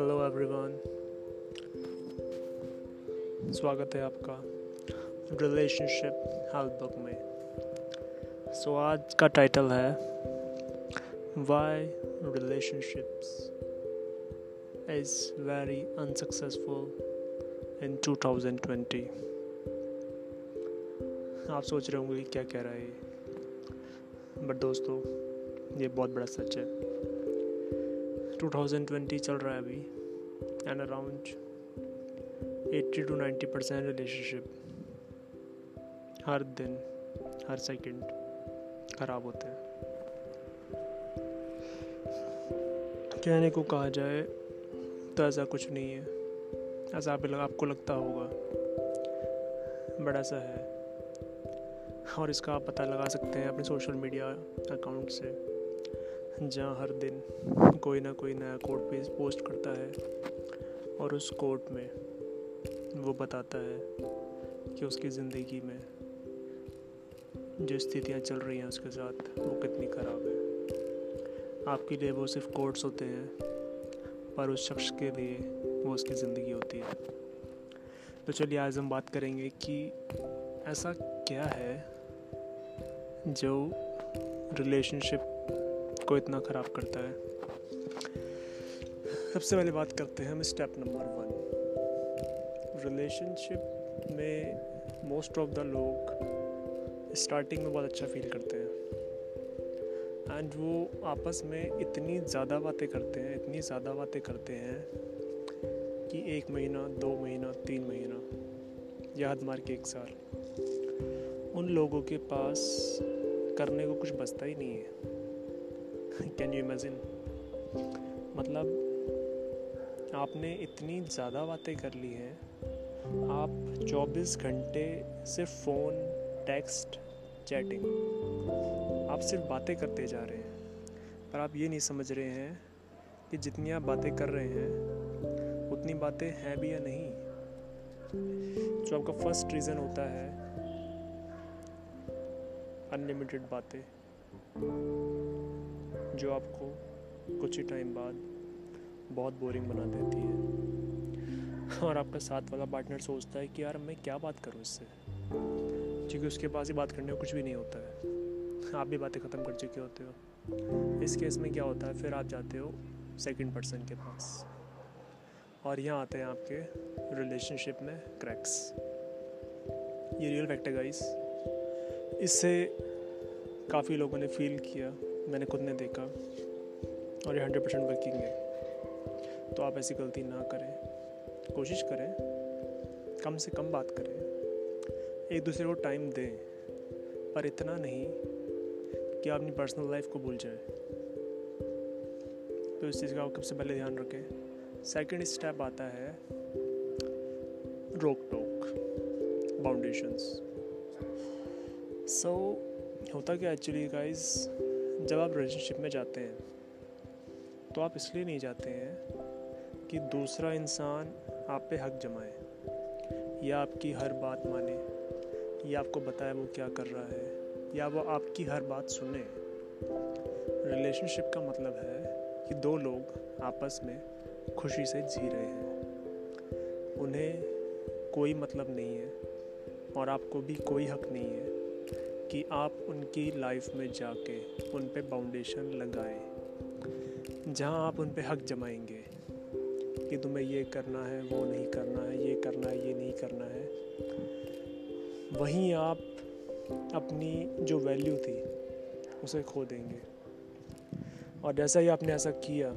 Hello everyone. स्वागत है आपका रिलेशनशिप हेल्प बुक में। सो so, आज का टाइटल है why relationships is very unsuccessful in 2020 आप सोच रहे होंगे क्या कह रहा है बट दोस्तों ये बहुत बड़ा सच है। 2020 चल रहा है अभी and around 80 to 90 percent relationship हर दिन हर सेकंड ख़राब होते हैं। कहने को कहा जाए तो ऐसा कुछ नहीं है। ऐसा आप लग, आपको लगता होगा। बड़ा सा है। और इसका आप पता लगा सकते हैं अपने सोशल मीडिया अकाउंट से। जहाँ हर दिन कोई ना कोई नया कोड पेज पोस्ट करता है और उस कोड में वो बताता है कि उसकी ज़िंदगी में जो स्थितियाँ चल रही हैं उसके साथ वो कितनी ख़राब है। आपके लिए वो सिर्फ़ कोड्स होते हैं, पर उस शख्स के लिए वो उसकी ज़िंदगी होती है। तो चलिए आज हम बात करेंगे कि ऐसा क्या है जो रिलेशनशिप को इतना ख़राब करता है। सबसे पहले बात करते हैं हम स्टेप नंबर वन। रिलेशनशिप में मोस्ट ऑफ़ द लोग स्टार्टिंग में बहुत अच्छा फील करते हैं। एंड वो आपस में इतनी ज़्यादा बातें करते हैं, इतनी ज़्यादा बातें करते हैं कि एक महीना, दो महीना, तीन महीना, याद मार के एक साल। उन लोगों के पास करने को कुछ बचता ही नहीं है। कैन यू इमेजिन मतलब आपने इतनी ज़्यादा बातें कर ली हैं। आप 24 घंटे सिर्फ़ फ़ोन, टेक्स्ट, चैटिंग, आप सिर्फ़ बातें करते जा रहे हैं। पर आप ये नहीं समझ रहे हैं कि जितनी आप बातें कर रहे हैं, उतनी बातें हैं भी या नहीं। जो आपका फ़र्स्ट रीज़न होता है अनलिमिटेड बातें। जो आपको कुछ ही टाइम बाद बहुत बोरिंग बना देती है। और आपका साथ वाला पार्टनर सोचता है कि यार मैं क्या बात करूँ इससे? क्योंकि उसके पास ही बात करने को कुछ भी नहीं होता है। आप भी बातें ख़त्म कर चुके होते हो। इस केस में क्या होता है, फिर आप जाते हो सेकंड पर्सन के पास। और यहाँ आते हैं आपके रिलेशनशिप में क्रैक्स ये रियल फैक्ट है गाइस इससे काफ़ी लोगों ने फील किया। मैंने खुद ने देखा और ये हंड्रेड परसेंट वर्किंग है। तो आप ऐसी गलती ना करें। कोशिश करें। कम से कम बात करें। एक दूसरे को टाइम दें। पर इतना नहीं कि आप अपनी पर्सनल लाइफ को भूल जाए। तो इस चीज़ का आप सबसे पहले ध्यान रखें। सेकंड स्टेप आता है रोक टोक बाउंडेशंस सो होता क्या एक्चुअली गाइस जब आप रिलेशनशिप में जाते हैं तो आप इसलिए नहीं जाते हैं कि दूसरा इंसान आप पे हक जमाए, या आपकी हर बात माने, या आपको बताए वो क्या कर रहा है, या वो आपकी हर बात सुने। रिलेशनशिप का मतलब है कि दो लोग आपस में खुशी से जी रहे हैं। उन्हें कोई मतलब नहीं है और आपको भी कोई हक नहीं है। कि आप उनकी लाइफ में जाके उन पे बाउंडेशन लगाएँ, जहाँ आप उन पे हक जमाएँगे कि तुम्हें ये करना है, वो नहीं करना है, ये करना है, ये नहीं करना है। वहीं आप अपनी जो वैल्यू थी, उसे खो देंगे। और जैसा ही आपने ऐसा किया,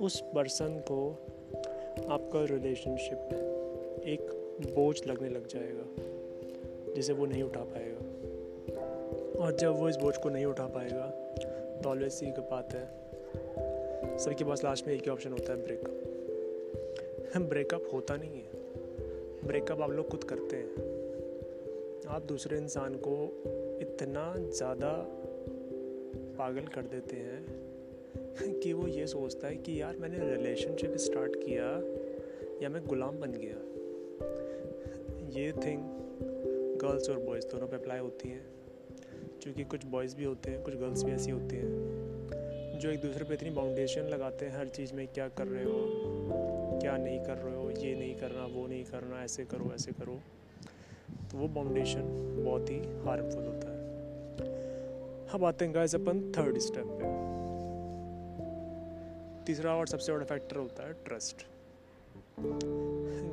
उस पर्सन को आपका रिलेशनशिप एक बोझ लगने लग जाएगा। जिसे वो नहीं उठा पाएगा। और जब वो इस बोझ को नहीं उठा पाएगा तो ऑलवेज सी की बात है। सबके पास लास्ट में एक ही ऑप्शन होता है ब्रेकअप ब्रेकअप होता नहीं है। ब्रेकअप आप लोग खुद करते हैं। आप दूसरे इंसान को इतना ज़्यादा पागल कर देते हैं कि वो ये सोचता है कि यार मैंने रिलेशनशिप स्टार्ट किया या मैं गुलाम बन गया। ये थिंग गर्ल्स और बॉयज़ दोनों पे अप्लाई होती हैं। क्योंकि कुछ बॉयज़ भी होते हैं, कुछ गर्ल्स भी ऐसी होती हैं, जो एक दूसरे पे इतनी बाउंडेशन लगाते हैं, हर चीज़ में क्या कर रहे हो, क्या नहीं कर रहे हो, ये नहीं करना, वो नहीं करना, ऐसे करो ऐसे करो। तो वो बाउंडेशन बहुत ही हार्मफुल होता है। अब आते हैं गाइस अपन थर्ड स्टेप पे। तीसरा और सबसे बड़ा फैक्टर होता है ट्रस्ट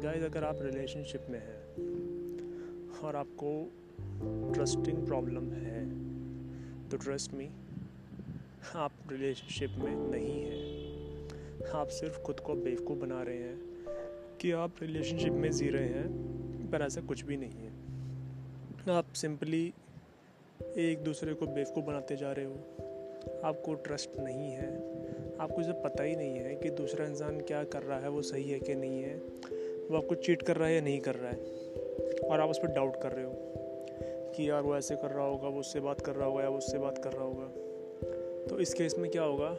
गाइस अगर आप रिलेशनशिप में हैं और आपको ट्रस्टिंग प्रॉब्लम है तो ट्रस्ट मी आप रिलेशनशिप में नहीं हैं। आप सिर्फ़ खुद को बेवकूफ़ बना रहे हैं कि आप रिलेशनशिप में जी रहे हैं, पर ऐसा कुछ भी नहीं है। आप सिंपली एक दूसरे को बेवकूफ़ बनाते जा रहे हो। आपको ट्रस्ट नहीं है। आपको इसे पता ही नहीं है कि दूसरा इंसान क्या कर रहा है, वो सही है कि नहीं है, वो आपको चीट कर रहा है या नहीं कर रहा है। और आप उस पर डाउट कर रहे हो कि यार वो ऐसे कर रहा होगा, वो उससे बात कर रहा होगा या वो उससे बात कर रहा होगा। तो इस केस में क्या होगा?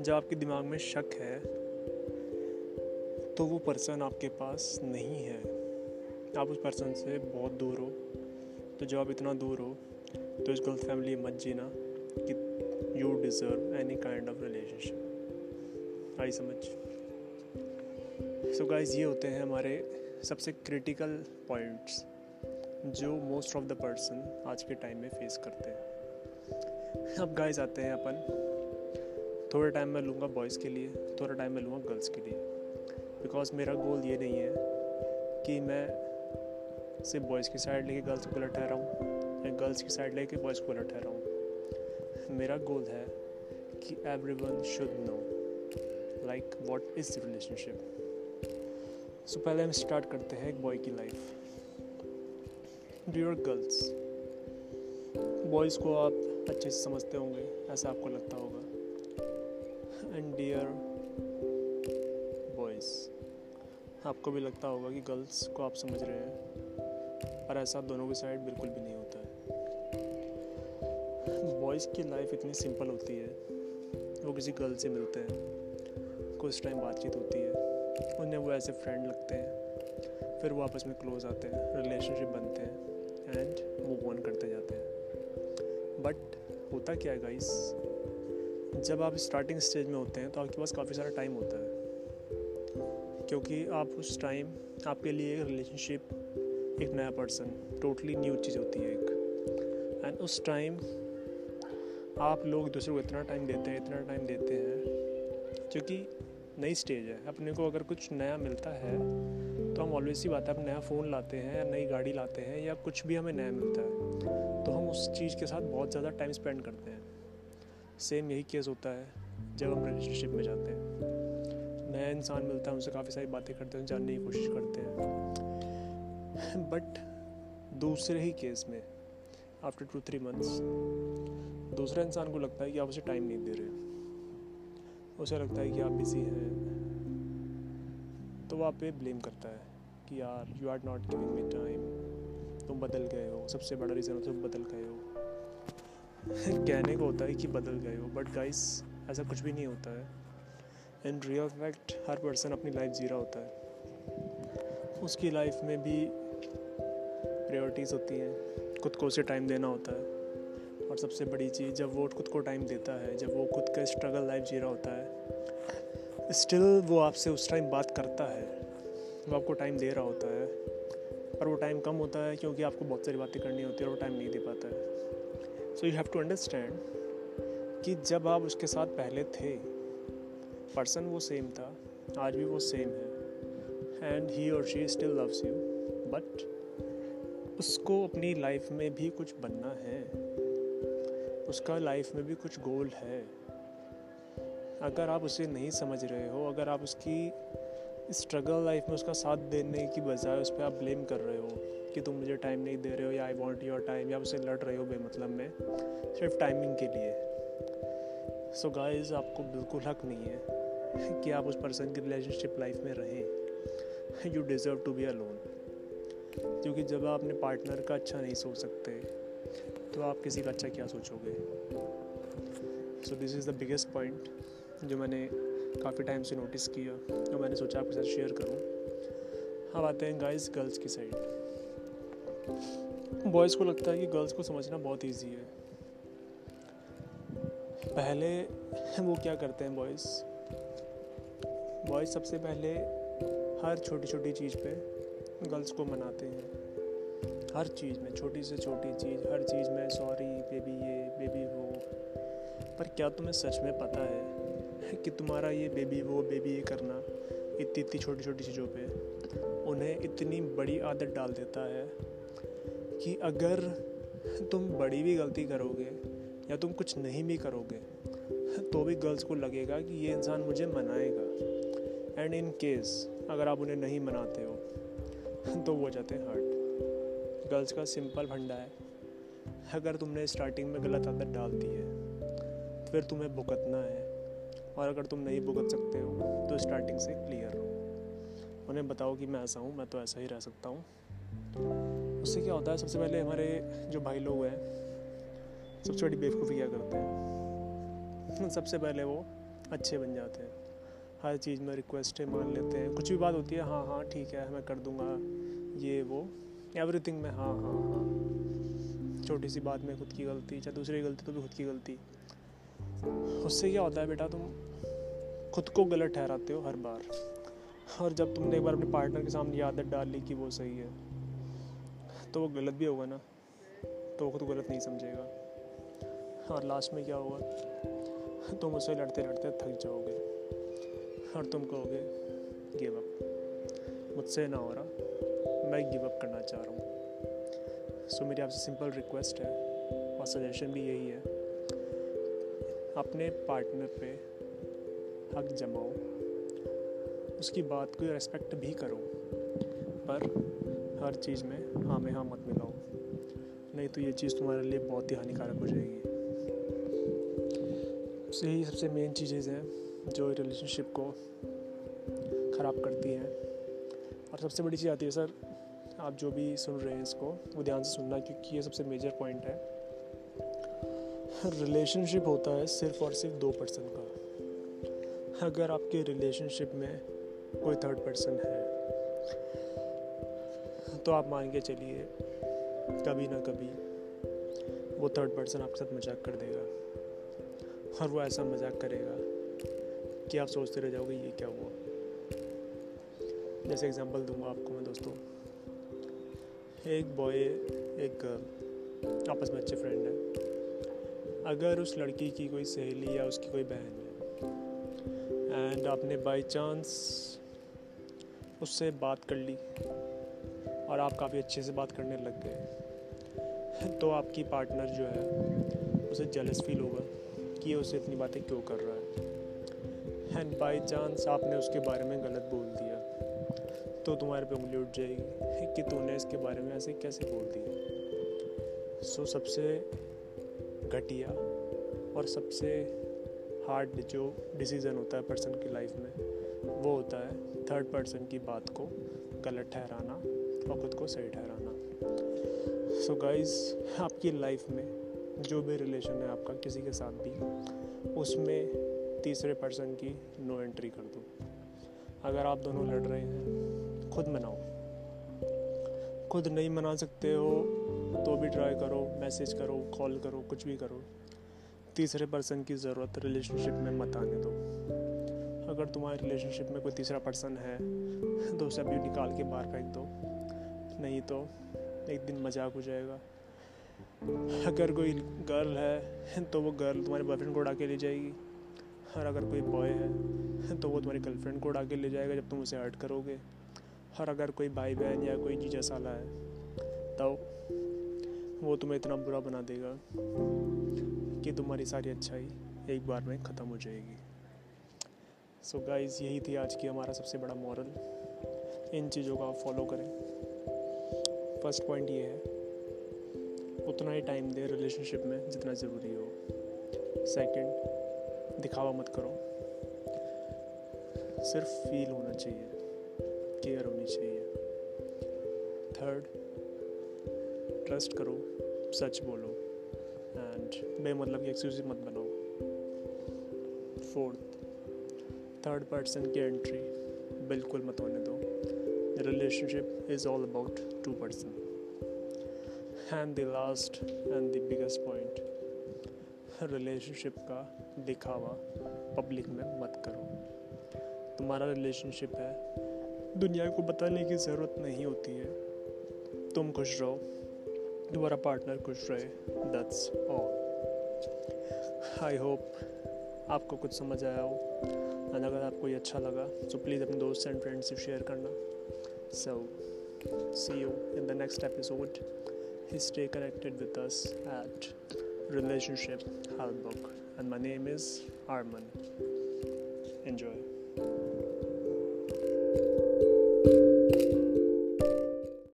जब आपके दिमाग में शक है तो वो पर्सन आपके पास नहीं है। आप उस पर्सन से बहुत दूर हो। तो जब आप इतना दूर हो तो इस गलत फैमिली मत जीना कि you deserve any kind of relationship I समझ। सो गाइस ये होते हैं हमारे सबसे क्रिटिकल पॉइंट्स जो मोस्ट ऑफ़ द पर्सन आज के टाइम में फेस करते हैं। अब गाइस आते हैं अपन। थोड़ा टाइम मैं लूँगा बॉयज़ के लिए, थोड़ा टाइम मैं लूँगा गर्ल्स के लिए। बिकॉज़ मेरा गोल ये नहीं है कि मैं सिर्फ़ बॉयज़ की साइड लेके गर्ल्स को गलत ठहराऊँ या गर्ल्स की साइड लेके बॉयज़ को गलत ठहराऊँ। मेरा गोल है कि everyone should know like what is relationship so पहले हम स्टार्ट करते हैं एक बॉय की लाइफ डियर गर्ल्स बॉयज़ को आप अच्छे से समझते होंगे, ऐसा आपको लगता होगा. एंड डियर बॉयज़ आपको भी लगता होगा कि गर्ल्स को आप समझ रहे हैं, पर ऐसा दोनों की साइड बिल्कुल भी नहीं होता है. बॉयज़ की लाइफ इतनी सिंपल होती है, वो किसी गर्ल से मिलते हैं, कुछ टाइम बातचीत होती है उन्हें वो ऐसे फ्रेंड लगते हैं। फिर वो आपस में क्लोज आते हैं रिलेशनशिप बनते हैं एंड मूव ऑन करते जाते हैं। बट होता क्या है गाइस जब आप स्टार्टिंग स्टेज में होते हैं तो आपके पास काफ़ी सारा टाइम होता है। क्योंकि आप उस टाइम आपके लिए रिलेशनशिप एक नया पर्सन टोटली न्यू चीज़ होती है एक। एंड उस टाइम आप लोग दूसरे को इतना टाइम देते हैं, इतना टाइम देते हैं, क्योंकि नई स्टेज है। अपने को अगर कुछ नया मिलता है तो हम ऑलवेज ही बात है, हम नया फ़ोन लाते हैं, या नई गाड़ी लाते हैं, या कुछ भी हमें नया मिलता है तो हम उस चीज़ के साथ बहुत ज़्यादा टाइम स्पेंड करते हैं। सेम यही केस होता है, जब हम रिलेशनशिप में जाते हैं। नया इंसान मिलता है, उनसे काफ़ी सारी बातें करते हैं, जानने की कोशिश करते हैं। बट दूसरे ही केस में आफ्टर टू थ्री मंथ्स दूसरे इंसान को लगता है कि आप उसे टाइम नहीं दे रहे। उसे लगता है कि आप बिज़ी हैं। तो वो आप पे ब्लेम करता है कि यार you are not giving me time तुम बदल गए हो। सबसे बड़ा रीज़न हो तुम बदल गए हो। कहने को होता है कि बदल गए हो। बट गाइस ऐसा कुछ भी नहीं होता है। इन रियल फैक्ट हर पर्सन अपनी लाइफ जी रहा होता है। उसकी लाइफ में भी प्रायोरिटीज़ होती हैं। खुद को उसे टाइम देना होता है। और सबसे बड़ी चीज़, जब वो खुद को टाइम देता है, जब वो खुद का स्ट्रगल लाइफ जी रहा होता है स्टिल वो आपसे उस टाइम बात करता है। वो आपको टाइम दे रहा होता है। पर वो टाइम कम होता है क्योंकि आपको बहुत सारी बातें करनी होती है और वो टाइम नहीं दे पाता है। So you have to understand कि जब आप उसके साथ पहले थे पर्सन वो सेम था, आज भी वो सेम है। एंड ही और she still loves you but उसको अपनी लाइफ में भी कुछ बनना है। उसका लाइफ में भी कुछ गोल है। अगर आप उसे नहीं समझ रहे हो, अगर आप उसकी स्ट्रगल लाइफ में उसका साथ देने की बजाय उस पर आप ब्लेम कर रहे हो कि तुम मुझे टाइम नहीं दे रहे हो या आई वॉन्ट योर टाइम या उसे लड़ रहे हो बेमतलब में, सिर्फ़ टाइमिंग के लिए। सो so गाइस आपको बिल्कुल हक नहीं है कि आप उस पर्सन की रिलेशनशिप लाइफ में रहें। You deserve to be alone क्योंकि जब आप अपने पार्टनर का अच्छा नहीं सोच सकते तो आप किसी का अच्छा क्या सोचोगे? So this is the biggest point जो मैंने काफ़ी टाइम से नोटिस किया और मैंने सोचा आपके साथ शेयर करूँ। हम आते हैं गाइस गर्ल्स की साइड बॉयज़ को लगता है कि गर्ल्स को समझना बहुत ईजी है। पहले वो क्या करते हैं बॉयज़ बॉयज़ सबसे पहले हर छोटी छोटी चीज़ पे गर्ल्स को मनाते हैं। हर चीज़ में, छोटी से छोटी चीज़, हर चीज़ में सॉरी बेबी ये बेबी वो। पर क्या तुम्हें सच में पता है? कि तुम्हारा ये बेबी वो बेबी ये करना, इतनी इतनी छोटी छोटी चीज़ों पे, उन्हें इतनी बड़ी आदत डाल देता है कि अगर तुम बड़ी भी गलती करोगे या तुम कुछ नहीं भी करोगे तो भी गर्ल्स को लगेगा कि ये इंसान मुझे मनाएगा। एंड इन केस अगर आप उन्हें नहीं मनाते हो तो वो जाते हैं हर्ट गर्ल्स का सिंपल फंडा है, अगर तुमने स्टार्टिंग में गलत आदत डाल दी है, फिर तुम्हें भुगतना है। और अगर तुम नहीं भुगत सकते हो तो स्टार्टिंग से क्लियर रहो। उन्हें बताओ कि मैं ऐसा हूँ, मैं तो ऐसा ही रह सकता हूँ। उससे क्या होता है, सबसे पहले हमारे जो भाई लोग हैं, सबसे बड़ी बेवकूफ़ी क्या करते हैं? सबसे पहले वो अच्छे बन जाते हैं। हर चीज़ में रिक्वेस्ट है, मान लेते हैं। कुछ भी बात होती है हाँ हाँ ठीक है, मैं कर दूँगा, ये, वो एवरीथिंग में हाँ हाँ हाँ। छोटी सी बात में खुद की गलती, चाहे दूसरी गलती तो भी खुद की गलती। उससे क्या होता है बेटा तुम खुद को गलत ठहराते हो हर बार। और जब तुमने एक बार अपने पार्टनर के सामने आदत डाल ली कि वो सही है तो वो गलत भी होगा ना? तो वो खुद गलत नहीं समझेगा। और लास्ट में क्या होगा तुम उससे लड़ते लड़ते थक जाओगे और तुम कहोगे गिव अप मुझसे ना हो रहा। मैं गिव अप करना चाह रहा हूँ। सो मेरी आपसे सिंपल रिक्वेस्ट है और सजेशन भी यही है। अपने पार्टनर पे हक जमाओ। उसकी बात को रेस्पेक्ट भी करो, पर हर चीज़ में हाँ में हाँ मत मिलाओ। नहीं तो ये चीज़ तुम्हारे लिए बहुत ही हानिकारक हो जाएगी। यही सबसे मेन चीज़ें हैं जो रिलेशनशिप को ख़राब करती हैं। और सबसे बड़ी चीज़ आती है, सर, आप जो भी सुन रहे हैं इसको, वो ध्यान से सुनना, क्योंकि ये सबसे मेजर पॉइंट है। रिलेशनशिप होता है सिर्फ़ और सिर्फ़ दो पर्सन का। अगर आपके रिलेशनशिप में कोई थर्ड पर्सन है तो आप मान के चलिए, कभी ना कभी वो थर्ड पर्सन आपके साथ मज़ाक कर देगा। और वो ऐसा मज़ाक करेगा कि आप सोचते रह जाओगे ये क्या हुआ। जैसे एग्जांपल दूँगा आपको मैं दोस्तों। एक बॉय एक, आपस में अच्छे फ्रेंड है। अगर उस लड़की की कोई सहेली या उसकी कोई बहन है एंड आपने बाई चांस उससे बात कर ली और आप काफ़ी अच्छे से बात करने लग गए तो आपकी पार्टनर जो है उसे जलस फील होगा कि उसे इतनी बातें क्यों कर रहा है। एंड बाई चांस आपने उसके बारे में गलत बोल दिया तो तुम्हारे पे उंगली उठ जाएगी कि तूने इसके बारे में ऐसे कैसे बोल दिया। सो so, सबसे घटिया और सबसे हार्ड जो डिसीज़न होता है पर्सन की लाइफ में, वो होता है थर्ड पर्सन की बात को गलत ठहराना और ख़ुद को सही ठहराना। सो so गाइस आपकी लाइफ में जो भी रिलेशन है आपका किसी के साथ भी, उसमें तीसरे पर्सन की नो एंट्री कर दो। अगर आप दोनों लड़ रहे हैं, खुद मनाओ। खुद नहीं मना सकते हो तो भी ट्राई करो मैसेज करो कॉल करो, कुछ भी करो। तीसरे पर्सन की ज़रूरत रिलेशनशिप में मत आने दो। अगर तुम्हारे रिलेशनशिप में कोई तीसरा पर्सन है तो उसे अभी निकाल के बाहर फेंक दो। नहीं तो एक दिन मज़ाक हो जाएगा। अगर कोई गर्ल है तो वो गर्ल तुम्हारे बॉयफ्रेंड को उड़ा के ले जाएगी। और अगर कोई बॉय है तो वो तुम्हारी गर्लफ्रेंड को उड़ा के ले जाएगा जब तुम उसे हर्ट करोगे। और अगर कोई भाई बहन या कोई जीजा साला है तो वो तुम्हें इतना बुरा बना देगा कि तुम्हारी सारी अच्छाई एक बार में ख़त्म हो जाएगी। सो so गाइस यही थी आज की हमारा सबसे बड़ा मॉरल इन चीज़ों को आप फॉलो करें। फ़र्स्ट पॉइंट ये है, उतना ही टाइम दे रिलेशनशिप में जितना ज़रूरी हो। सेकंड दिखावा मत करो। सिर्फ़ फील होना चाहिए केयर होनी चाहिए। थर्ड ट्रस्ट करो, सच बोलो एंड बेमतलब की एक्सक्यूज मत बनाओ। फोर्थ थर्ड पर्सन की एंट्री बिल्कुल मत होने दो। Relationship is all about two person and the last and the biggest point relationship का दिखावा पब्लिक में मत करो। तुम्हारा रिलेशनशिप है, दुनिया को बताने की ज़रूरत नहीं होती है। तुम खुश रहो। तुम्हारा पार्टनर खुश रहे दैट्स ऑल आई होप आपको कुछ समझ आया हो एंड अगर आपको ये अच्छा लगा तो प्लीज़ अपने दोस्त एंड फ्रेंड्स से शेयर करना so see you in the next episode stay connected with at Relationship Help Book. And my name is Arman. Enjoy.